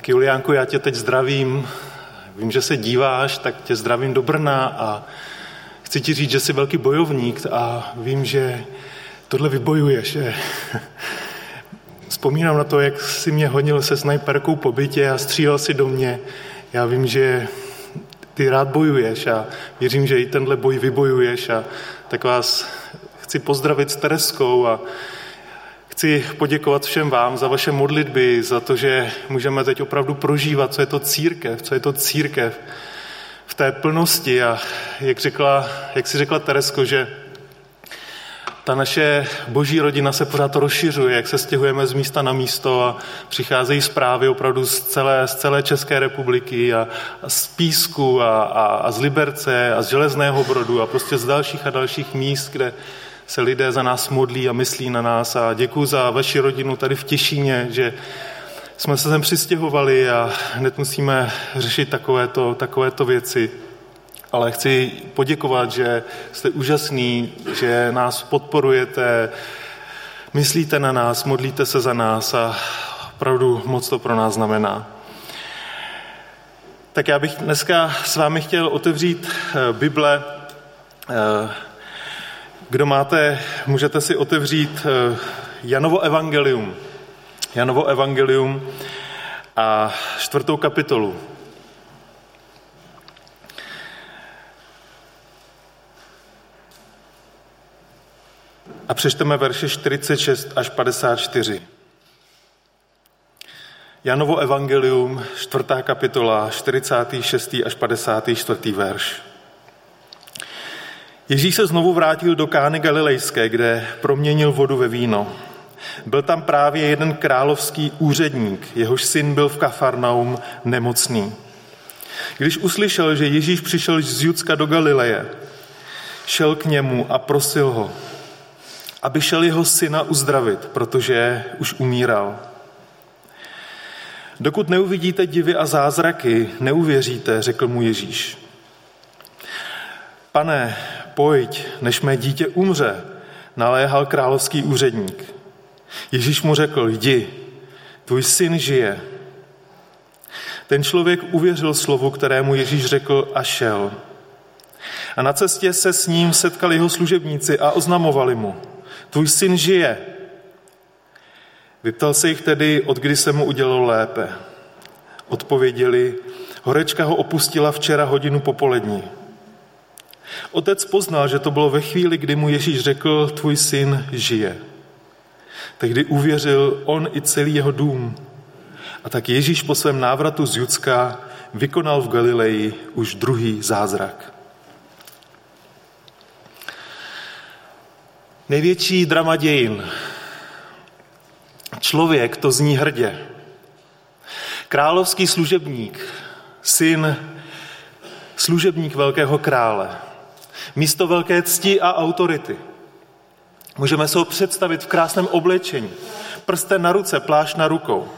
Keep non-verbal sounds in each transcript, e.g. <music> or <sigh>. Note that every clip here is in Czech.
Tak Juliánku, já tě teď zdravím. Vím, že se díváš, tak tě zdravím do Brna a chci ti říct, že jsi velký bojovník a vím, že tohle vybojuješ. Že? <laughs> Vzpomínám na to, jak jsi mě honil se snajperkou po bytě a střílel si do mě. Já vím, že ty rád bojuješ a věřím, že i tenhle boj vybojuješ a tak vás chci pozdravit s Tereskou a chci poděkovat všem vám za vaše modlitby, za to, že můžeme teď opravdu prožívat, co je to církev, co je to církev v té plnosti. A jak, řekla, jak si řekla Teresko, že ta naše boží rodina se pořád rozšiřuje, jak se stěhujeme z místa na místo a přicházejí zprávy opravdu z celé, z celé České republiky a, a z Písku a, a, a z Liberce a z Železného Brodu a prostě z dalších a dalších míst, kde se lidé za nás modlí a myslí na nás a děkuji za vaši rodinu tady v Těšíně, že jsme se sem přistěhovali a hned musíme řešit takovéto, takovéto věci. Ale chci poděkovat, že jste úžasný, že nás podporujete, myslíte na nás, modlíte se za nás a opravdu moc to pro nás znamená. Tak já bych dneska s vámi chtěl otevřít eh, Bible. Kdo máte, můžete si otevřít eh, Janovo evangelium. Janovo evangelium a čtvrtou kapitolu. A přečteme verše 46 až 54. Janovo evangelium, čtvrtá kapitola, 46. až 54. verš. Ježíš se znovu vrátil do Kány Galilejské, kde proměnil vodu ve víno. Byl tam právě jeden královský úředník, jehož syn byl v Kafarnaum nemocný. Když uslyšel, že Ježíš přišel z Judska do Galileje, šel k němu a prosil ho, aby šel jeho syna uzdravit, protože už umíral. Dokud neuvidíte divy a zázraky, neuvěříte, řekl mu Ježíš. Pane, pojď, než mé dítě umře, naléhal královský úředník. Ježíš mu řekl, jdi, tvůj syn žije. Ten člověk uvěřil slovu, kterému Ježíš řekl a šel. A na cestě se s ním setkali jeho služebníci a oznamovali mu, tvůj syn žije. Vyptal se jich tedy, od kdy se mu udělalo lépe. Odpověděli, horečka ho opustila včera hodinu popolední. Otec poznal, že to bylo ve chvíli, kdy mu Ježíš řekl, tvůj syn žije. Tehdy uvěřil on i celý jeho dům. A tak Ježíš po svém návratu z Judska vykonal v Galileji už druhý zázrak. Největší drama dějin. Člověk to zní hrdě. Královský služebník, syn, služebník velkého krále. Místo velké cti a autority. Můžeme se ho představit v krásném oblečení. Prsten na ruce, plášť na rukou.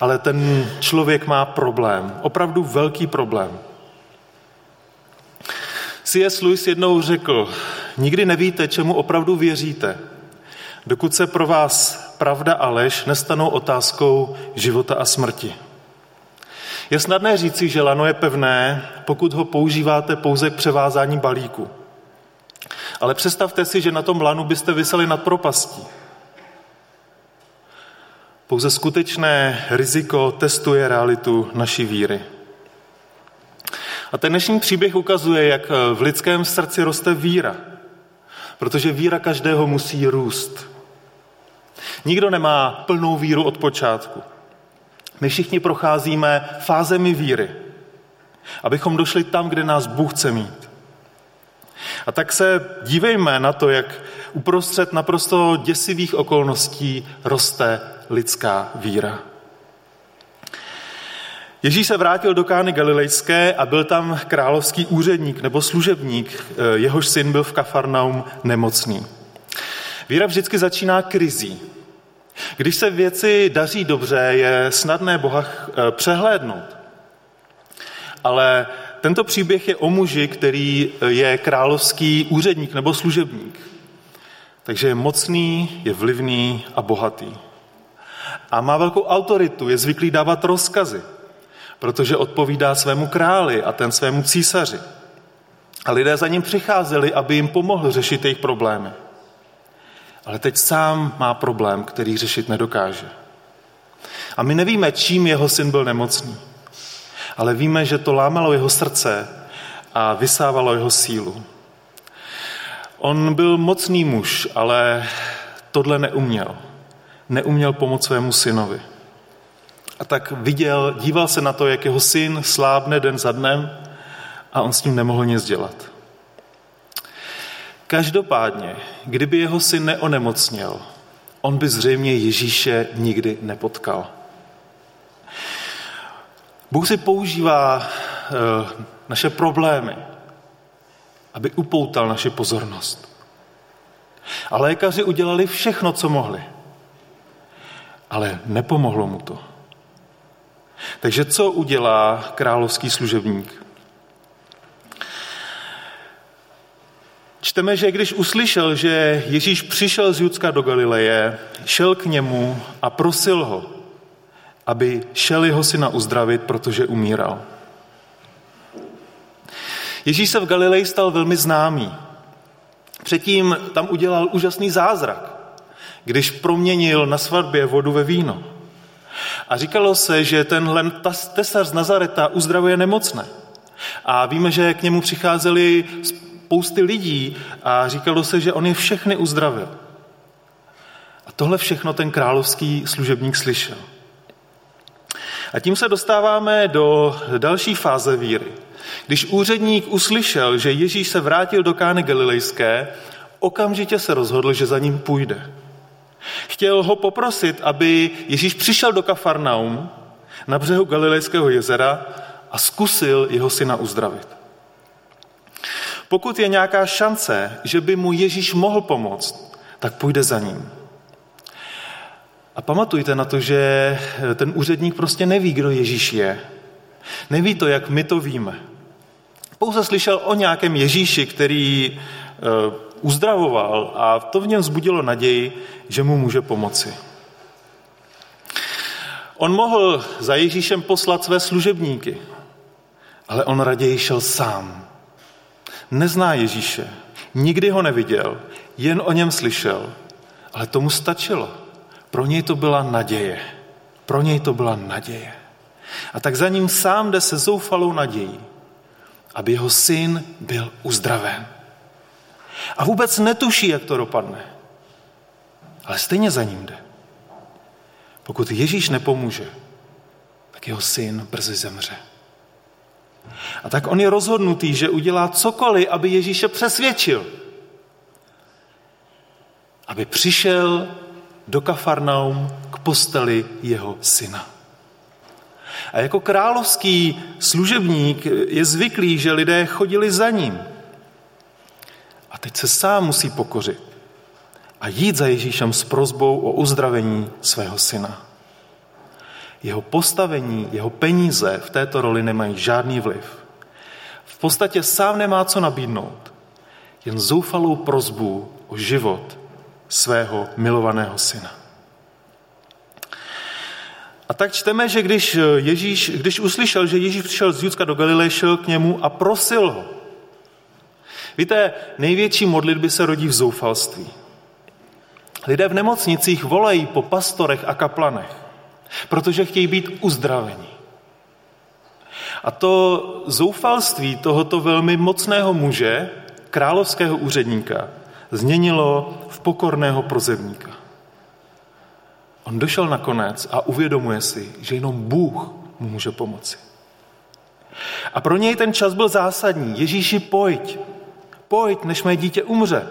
Ale ten člověk má problém, opravdu velký problém. C.S. Lewis jednou řekl, nikdy nevíte, čemu opravdu věříte, dokud se pro vás pravda a lež nestanou otázkou života a smrti. Je snadné říci, že lano je pevné, pokud ho používáte pouze k převázání balíku. Ale představte si, že na tom lanu byste vyseli nad propastí. Pouze skutečné riziko testuje realitu naší víry. A ten dnešní příběh ukazuje, jak v lidském srdci roste víra. Protože víra každého musí růst. Nikdo nemá plnou víru od počátku. My všichni procházíme fázemi víry, abychom došli tam, kde nás Bůh chce mít. A tak se dívejme na to, jak uprostřed naprosto děsivých okolností roste lidská víra. Ježíš se vrátil do Kány Galilejské a byl tam královský úředník nebo služebník, eh, jehož syn byl v Kafarnaum nemocný. Víra vždycky začíná krizí. Když se věci daří dobře, je snadné Boha eh, přehlédnout. Ale tento příběh je o muži, který eh, je královský úředník nebo služebník. Takže je mocný, je vlivný a bohatý. a má velkou autoritu, je zvyklý dávat rozkazy, protože odpovídá svému králi a ten svému císaři. A lidé za ním přicházeli, aby jim pomohl řešit jejich problémy. Ale teď sám má problém, který řešit nedokáže. A my nevíme, čím jeho syn byl nemocný. Ale víme, že to lámalo jeho srdce a vysávalo jeho sílu. On byl mocný muž, ale tohle neuměl. Neuměl pomoct svému synovi. A tak viděl, díval se na to, jak jeho syn slábne den za dnem a on s tím nemohl nic dělat. Každopádně, kdyby jeho syn neonemocněl, on by zřejmě Ježíše nikdy nepotkal. Bůh si používá eh, naše problémy, aby upoutal naši pozornost. A lékaři udělali všechno, co mohli. Ale nepomohlo mu to. Takže co udělá královský služebník? Čteme, že když uslyšel, že Ježíš přišel z Judska do Galileje, šel k němu a prosil ho, aby šel jeho syna uzdravit, protože umíral. Ježíš se v Galileji stal velmi známý. Předtím tam udělal úžasný zázrak, když proměnil na svatbě vodu ve víno. A říkalo se, že tenhle tesař z Nazareta uzdravuje nemocné. A víme, že k němu přicházeli spousty lidí a říkalo se, že on je všechny uzdravil. A tohle všechno ten královský služebník slyšel. A tím se dostáváme do další fáze víry. Když úředník uslyšel, že Ježíš se vrátil do Kány Galilejské, okamžitě se rozhodl, že za ním půjde. Chtěl ho poprosit, aby Ježíš přišel do Kafarnaum na břehu Galilejského jezera a zkusil jeho syna uzdravit. Pokud je nějaká šance, že by mu Ježíš mohl pomoct, tak půjde za ním. A pamatujte na to, že ten úředník prostě neví, kdo Ježíš je. Neví to, jak my to víme. Pouze slyšel o nějakém Ježíši, který e, uzdravoval a to v něm vzbudilo naději, že mu může pomoci. On mohl za Ježíšem poslat své služebníky, ale on raději šel sám. Nezná Ježíše, nikdy ho neviděl, jen o něm slyšel, ale tomu stačilo. Pro něj to byla naděje. Pro něj to byla naděje. A tak za ním sám jde se zoufalou nadějí, aby jeho syn byl uzdraven. A vůbec netuší, jak to dopadne. Ale stejně za ním jde. Pokud Ježíš nepomůže, tak jeho syn brzy zemře. A tak on je rozhodnutý, že udělá cokoliv, aby Ježíše přesvědčil. Aby přišel do Kafarnaum k posteli jeho syna. A jako královský služebník je zvyklý, že lidé chodili za ním. A teď se sám musí pokořit a jít za Ježíšem s prozbou o uzdravení svého syna. Jeho postavení, jeho peníze v této roli nemají žádný vliv. V podstatě sám nemá co nabídnout, jen zoufalou prozbu o život svého milovaného syna. A tak čteme, že když, Ježíš, když uslyšel, že Ježíš přišel z Judska do Galileje, šel k němu a prosil ho. Víte, největší modlitby se rodí v zoufalství. Lidé v nemocnicích volají po pastorech a kaplanech, protože chtějí být uzdraveni. A to zoufalství tohoto velmi mocného muže, královského úředníka, změnilo v pokorného prozebníka. On došel nakonec a uvědomuje si, že jenom Bůh mu může pomoci. A pro něj ten čas byl zásadní. Ježíši, pojď. Pojď, než mé dítě umře.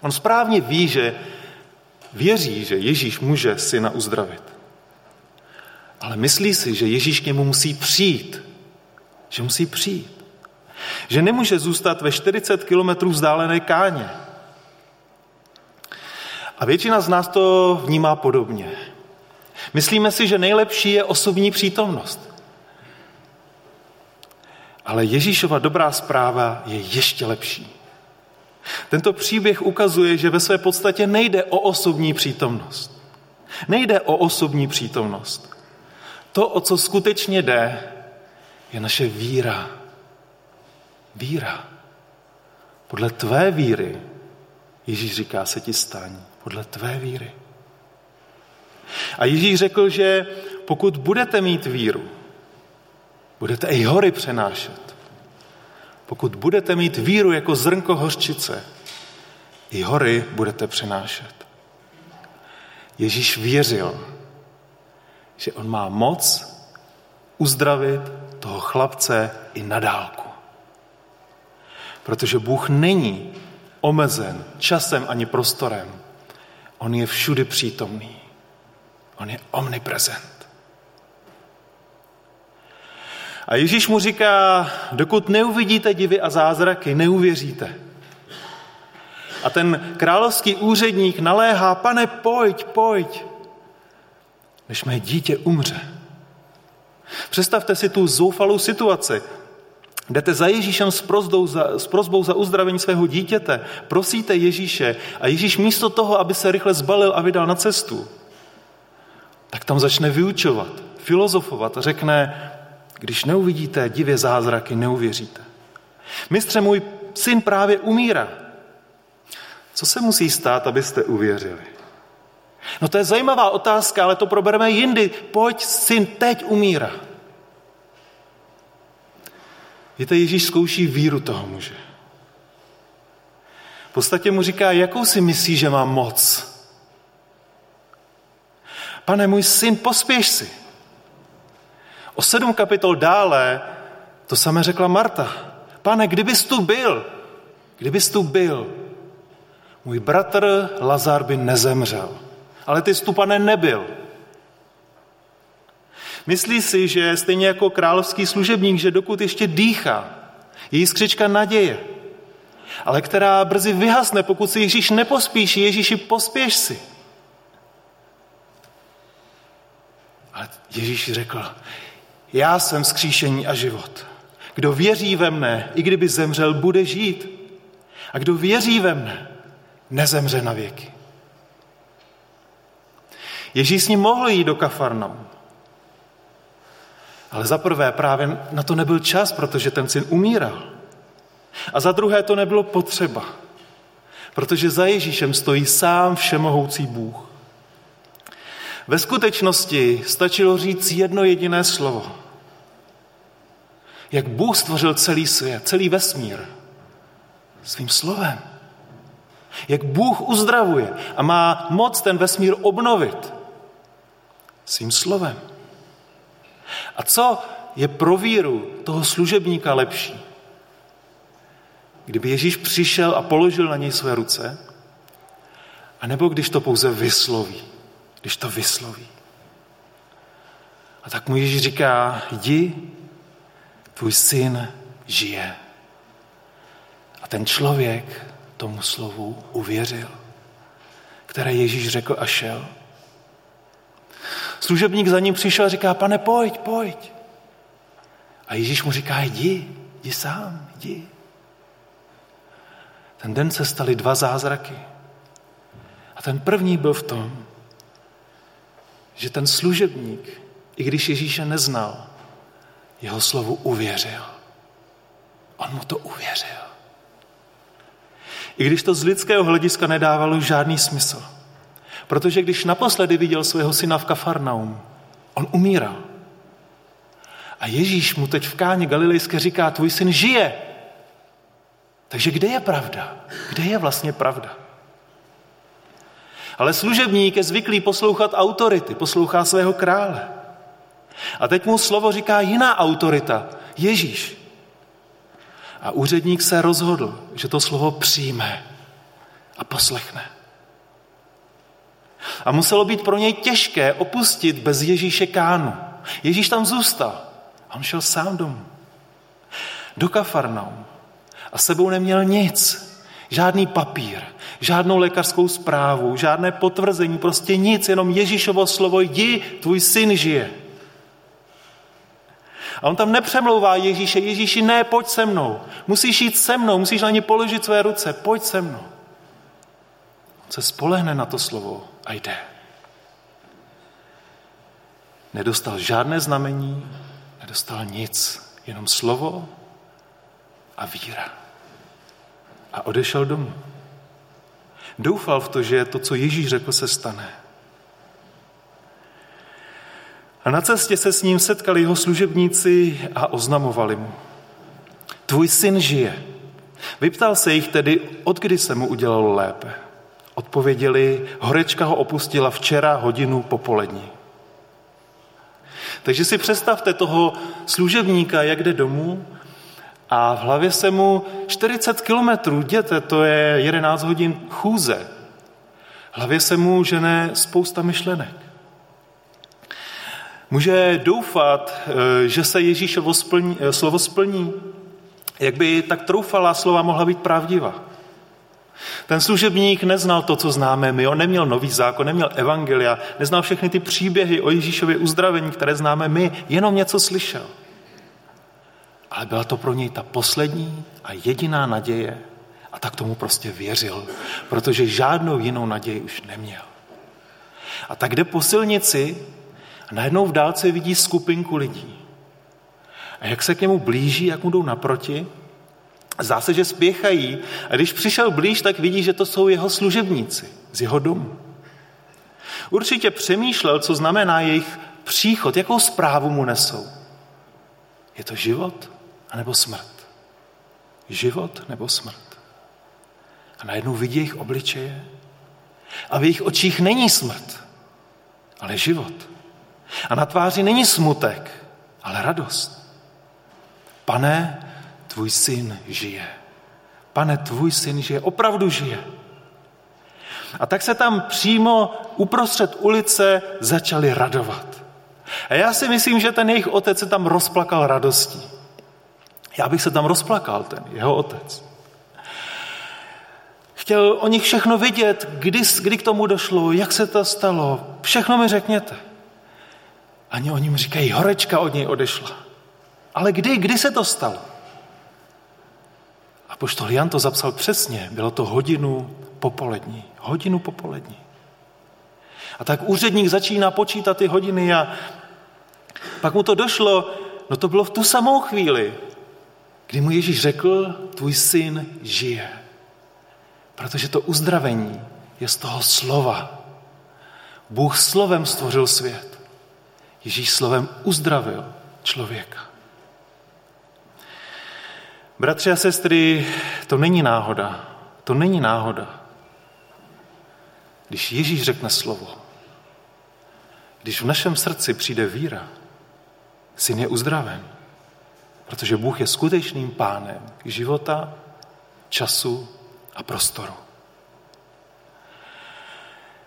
On správně ví, že věří, že Ježíš může syna uzdravit. Ale myslí si, že Ježíš k němu musí přijít. Že musí přijít. Že nemůže zůstat ve 40 kilometrů vzdálené káně. A většina z nás to vnímá podobně. Myslíme si, že nejlepší je osobní přítomnost. Ale Ježíšova dobrá zpráva je ještě lepší. Tento příběh ukazuje, že ve své podstatě nejde o osobní přítomnost. Nejde o osobní přítomnost. To, o co skutečně jde, je naše víra. Víra. Podle tvé víry, Ježíš říká, se ti staň. Podle tvé víry. A Ježíš řekl, že pokud budete mít víru, budete i hory přenášet. Pokud budete mít víru jako zrnko hořčice, i hory budete přenášet. Ježíš věřil, že on má moc uzdravit toho chlapce i na dálku. Protože Bůh není omezen časem ani prostorem. On je všudy přítomný. On je omniprezent. A Ježíš mu říká, dokud neuvidíte divy a zázraky, neuvěříte. A ten královský úředník naléhá, pane, pojď, pojď, než mé dítě umře. Představte si tu zoufalou situaci. Jdete za Ježíšem s, za, s prozbou za uzdravení svého dítěte, prosíte Ježíše a Ježíš místo toho, aby se rychle zbalil a vydal na cestu, tak tam začne vyučovat, filozofovat řekne, když neuvidíte divě zázraky, neuvěříte. Mistře, můj syn právě umírá. Co se musí stát, abyste uvěřili? No to je zajímavá otázka, ale to probereme jindy. Pojď, syn, teď umírá. Víte, Ježíš zkouší víru toho muže. V podstatě mu říká, jakou si myslí, že má moc? Pane, můj syn, pospěš si. O sedm kapitol dále to samé řekla Marta. Pane, kdybys tu byl, kdybys tu byl, můj bratr Lazar by nezemřel. Ale ty tu, pane, nebyl. Myslí si, že stejně jako královský služebník, že dokud ještě dýchá, je jiskřička naděje, ale která brzy vyhasne, pokud si Ježíš nepospíší. Ježíši, pospěš si. Ale Ježíš řekl, já jsem skříšení a život. Kdo věří ve mne, i kdyby zemřel, bude žít. A kdo věří ve mne, nezemře na věky. Ježíš s ním mohl jít do Kafarnaum. Ale za prvé právě na to nebyl čas, protože ten syn umíral. A za druhé to nebylo potřeba, protože za Ježíšem stojí sám všemohoucí Bůh. Ve skutečnosti stačilo říct jedno jediné slovo. Jak Bůh stvořil celý svět, celý vesmír svým slovem. Jak Bůh uzdravuje a má moc ten vesmír obnovit svým slovem. A co je pro víru toho služebníka lepší? Kdyby Ježíš přišel a položil na něj své ruce, a nebo když to pouze vysloví, když to vysloví. A tak mu Ježíš říká, jdi, tvůj syn žije. A ten člověk tomu slovu uvěřil, které Ježíš řekl a šel. Služebník za ním přišel a říká, pane, pojď, pojď. A Ježíš mu říká, jdi, jdi sám, jdi. Ten den se staly dva zázraky. A ten první byl v tom, že ten služebník, i když Ježíše neznal, jeho slovu uvěřil. On mu to uvěřil. I když to z lidského hlediska nedávalo žádný smysl. Protože když naposledy viděl svého syna v Kafarnaum, on umíral. A Ježíš mu teď v káně galilejské říká, tvůj syn žije. Takže kde je pravda? Kde je vlastně pravda? Ale služebník je zvyklý poslouchat autority, poslouchá svého krále. A teď mu slovo říká jiná autorita, Ježíš. A úředník se rozhodl, že to slovo přijme a poslechne. A muselo být pro něj těžké opustit bez Ježíše kánu. Ježíš tam zůstal. A on šel sám domů. Do Kafarnaum. A sebou neměl nic. Žádný papír, žádnou lékařskou zprávu, žádné potvrzení, prostě nic, jenom Ježíšovo slovo, jdi, tvůj syn žije. A on tam nepřemlouvá Ježíše, Ježíši, ne, pojď se mnou. Musíš jít se mnou, musíš na ně položit své ruce, pojď se mnou. On se spolehne na to slovo a jde. nedostal žádné znamení, nedostal nic, jenom slovo a víra. A odešel domů. Doufal v to, že to, co Ježíš řekl, se stane. A na cestě se s ním setkali jeho služebníci a oznamovali mu. Tvůj syn žije. Vyptal se jich tedy, od kdy se mu udělalo lépe. Odpověděli, horečka ho opustila včera hodinu popolední. Takže si představte toho služebníka, jak jde domů a v hlavě se mu 40 kilometrů, jděte, to je 11 hodin chůze. V hlavě se mu žene spousta myšlenek. Může doufat, eh, že se Ježíšovo splní, eh, slovo splní, jak by tak troufalá slova mohla být pravdivá. Ten služebník neznal to, co známe my. On neměl nový zákon, neměl evangelia, neznal všechny ty příběhy o Ježíšově uzdravení, které známe my, jenom něco slyšel. Ale byla to pro něj ta poslední a jediná naděje a tak tomu prostě věřil, protože žádnou jinou naději už neměl. A tak jde po silnici a najednou v dálce vidí skupinku lidí. A jak se k němu blíží, jak mu jdou naproti, zdá se, že spěchají. A když přišel blíž, tak vidí, že to jsou jeho služebníci z jeho domu. Určitě přemýšlel, co znamená jejich příchod, jakou zprávu mu nesou. Je to život anebo smrt? Život nebo smrt? A najednou vidí jejich obličeje a v jejich očích není smrt, ale život. A na tváři není smutek, ale radost. Pane, tvůj syn žije. Pane, tvůj syn žije, opravdu žije. A tak se tam přímo uprostřed ulice začali radovat. A já si myslím, že ten jejich otec se tam rozplakal radostí. Já bych se tam rozplakal, ten jeho otec. Chtěl o nich všechno vidět, kdy, kdy k tomu došlo, jak se to stalo. Všechno mi řekněte. Ani oni mi říkají, horečka od něj odešla. Ale kdy, kdy se to stalo? A poštol Jan to zapsal přesně, bylo to hodinu popolední. Hodinu popolední. A tak úředník začíná počítat ty hodiny a pak mu to došlo, no to bylo v tu samou chvíli, kdy mu Ježíš řekl, tvůj syn žije. Protože to uzdravení je z toho slova. Bůh slovem stvořil svět. Ježíš slovem uzdravil člověka. Bratři a sestry, to není náhoda. To není náhoda. Když Ježíš řekne slovo, když v našem srdci přijde víra, syn je uzdraven. Protože Bůh je skutečným pánem života, času a prostoru.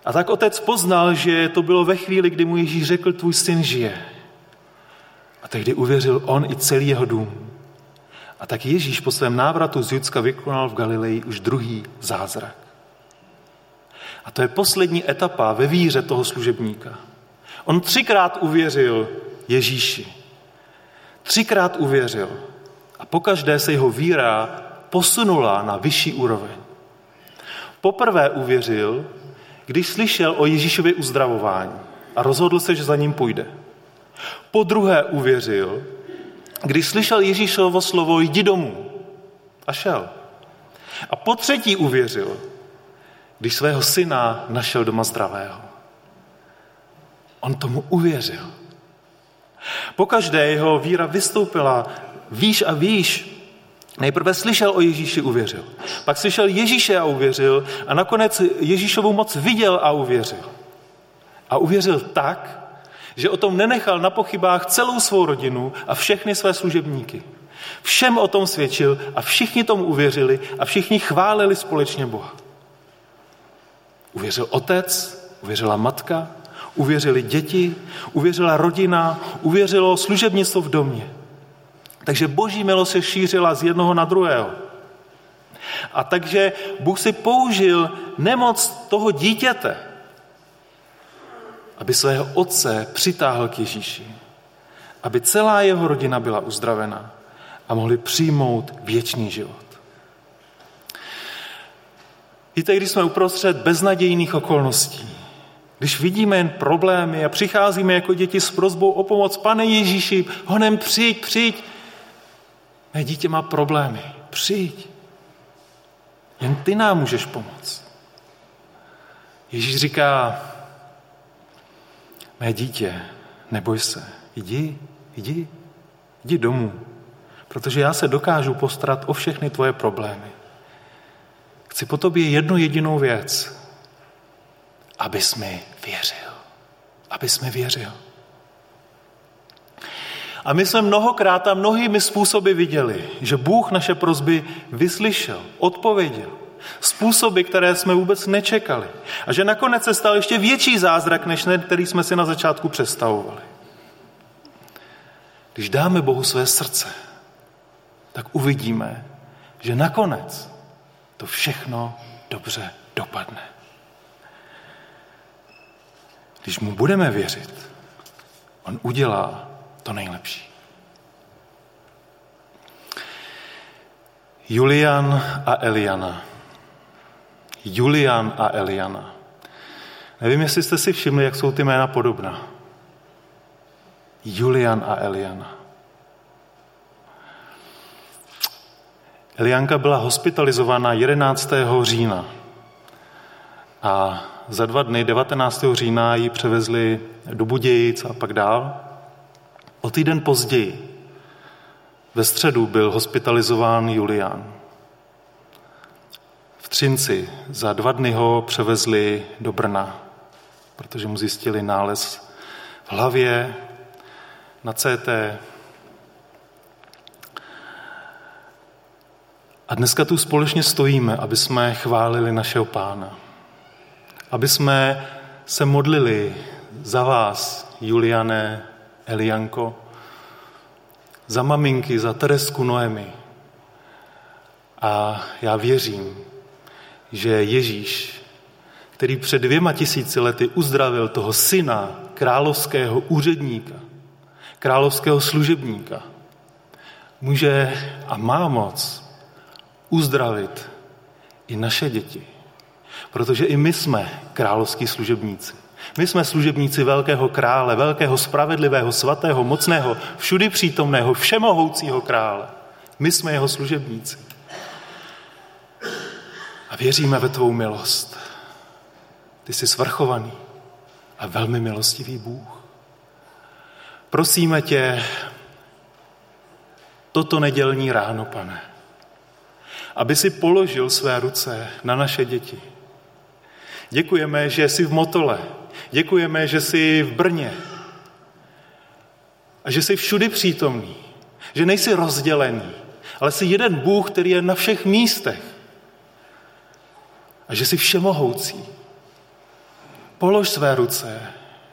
A tak otec poznal, že to bylo ve chvíli, kdy mu Ježíš řekl, tvůj syn žije. A tehdy uvěřil on i celý jeho dům. A tak Ježíš po svém návratu z Judska vykonal v Galileji už druhý zázrak. A to je poslední etapa ve víře toho služebníka. On třikrát uvěřil Ježíši. Třikrát uvěřil. A pokaždé se jeho víra posunula na vyšší úroveň. Poprvé uvěřil, když slyšel o Ježíšově uzdravování a rozhodl se, že za ním půjde. Po druhé uvěřil, když slyšel Ježíšovo slovo jdi domů a šel. A po třetí uvěřil, když svého syna našel doma zdravého. On tomu uvěřil. Pokaždé jeho víra vystoupila výš a výš. Nejprve slyšel o Ježíši, uvěřil. Pak slyšel Ježíše a uvěřil. A nakonec Ježíšovu moc viděl a uvěřil. A uvěřil tak, že o tom nenechal na pochybách celou svou rodinu a všechny své služebníky. Všem o tom svědčil a všichni tomu uvěřili a všichni chválili společně Boha. Uvěřil otec, uvěřila matka, uvěřili děti, uvěřila rodina, uvěřilo služebnictvo v domě. Takže boží milost se šířila z jednoho na druhého. A takže Bůh si použil nemoc toho dítěte, aby svého otce přitáhl k Ježíši. Aby celá jeho rodina byla uzdravena a mohli přijmout věčný život. Víte, když jsme uprostřed beznadějných okolností, Když vidíme jen problémy a přicházíme jako děti s prozbou o pomoc, pane Ježíši, honem přijď, přijď. Mé dítě má problémy, přijď. Jen ty nám můžeš pomoct. Ježíš říká, mé dítě, neboj se, jdi, jdi, jdi domů, protože já se dokážu postarat o všechny tvoje problémy. Chci po tobě jednu jedinou věc, abys mi věřil. Abys mi věřil. A my jsme mnohokrát a mnohými způsoby viděli, že Bůh naše prozby vyslyšel, odpověděl. Způsoby, které jsme vůbec nečekali. A že nakonec se stal ještě větší zázrak, než ten, který jsme si na začátku představovali. Když dáme Bohu své srdce, tak uvidíme, že nakonec to všechno dobře dopadne. Když mu budeme věřit, on udělá to nejlepší. Julian a Eliana. Julian a Eliana. Nevím, jestli jste si všimli, jak jsou ty jména podobná. Julian a Eliana. Elianka byla hospitalizována 11. října a za dva dny, 19. října, ji převezli do Budějic a pak dál. O týden později, ve středu, byl hospitalizován Julián. V Třinci za dva dny ho převezli do Brna, protože mu zjistili nález v hlavě, na CT. A dneska tu společně stojíme, aby jsme chválili našeho pána. Aby jsme se modlili za vás, Juliane, Elianko, za maminky, za Teresku Noemi. A já věřím, že Ježíš, který před dvěma tisíci lety uzdravil toho syna královského úředníka, královského služebníka, může a má moc uzdravit i naše děti. Protože i my jsme královský služebníci. My jsme služebníci velkého krále, velkého spravedlivého, svatého, mocného, všudy přítomného, všemohoucího krále. My jsme jeho služebníci. A věříme ve tvou milost. Ty jsi svrchovaný a velmi milostivý Bůh. Prosíme tě toto nedělní ráno, pane, aby si položil své ruce na naše děti. Děkujeme, že jsi v Motole. Děkujeme, že jsi v Brně. A že jsi všudy přítomný. Že nejsi rozdělený, ale jsi jeden Bůh, který je na všech místech. A že jsi všemohoucí. Polož své ruce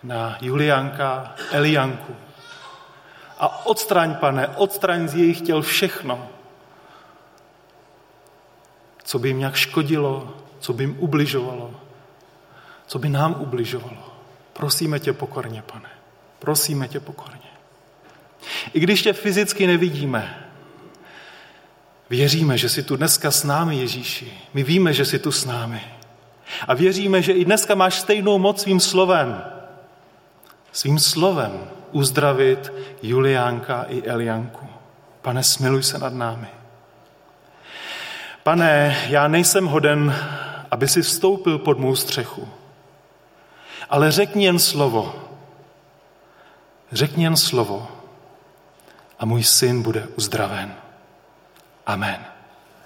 na Julianka, Elianku, a odstraň, pane, odstraň z jejich těl všechno, co by jim nějak škodilo, co by jim ubližovalo, co by nám ubližovalo. Prosíme tě pokorně, pane. Prosíme tě pokorně. I když tě fyzicky nevidíme, věříme, že jsi tu dneska s námi, Ježíši. My víme, že jsi tu s námi. A věříme, že i dneska máš stejnou moc svým slovem. Svým slovem uzdravit Juliánka i Elianku. Pane, smiluj se nad námi. Pane, já nejsem hoden, aby si vstoupil pod mou střechu. Ale řekni jen slovo. Řekni jen slovo a můj syn bude uzdraven. Amen.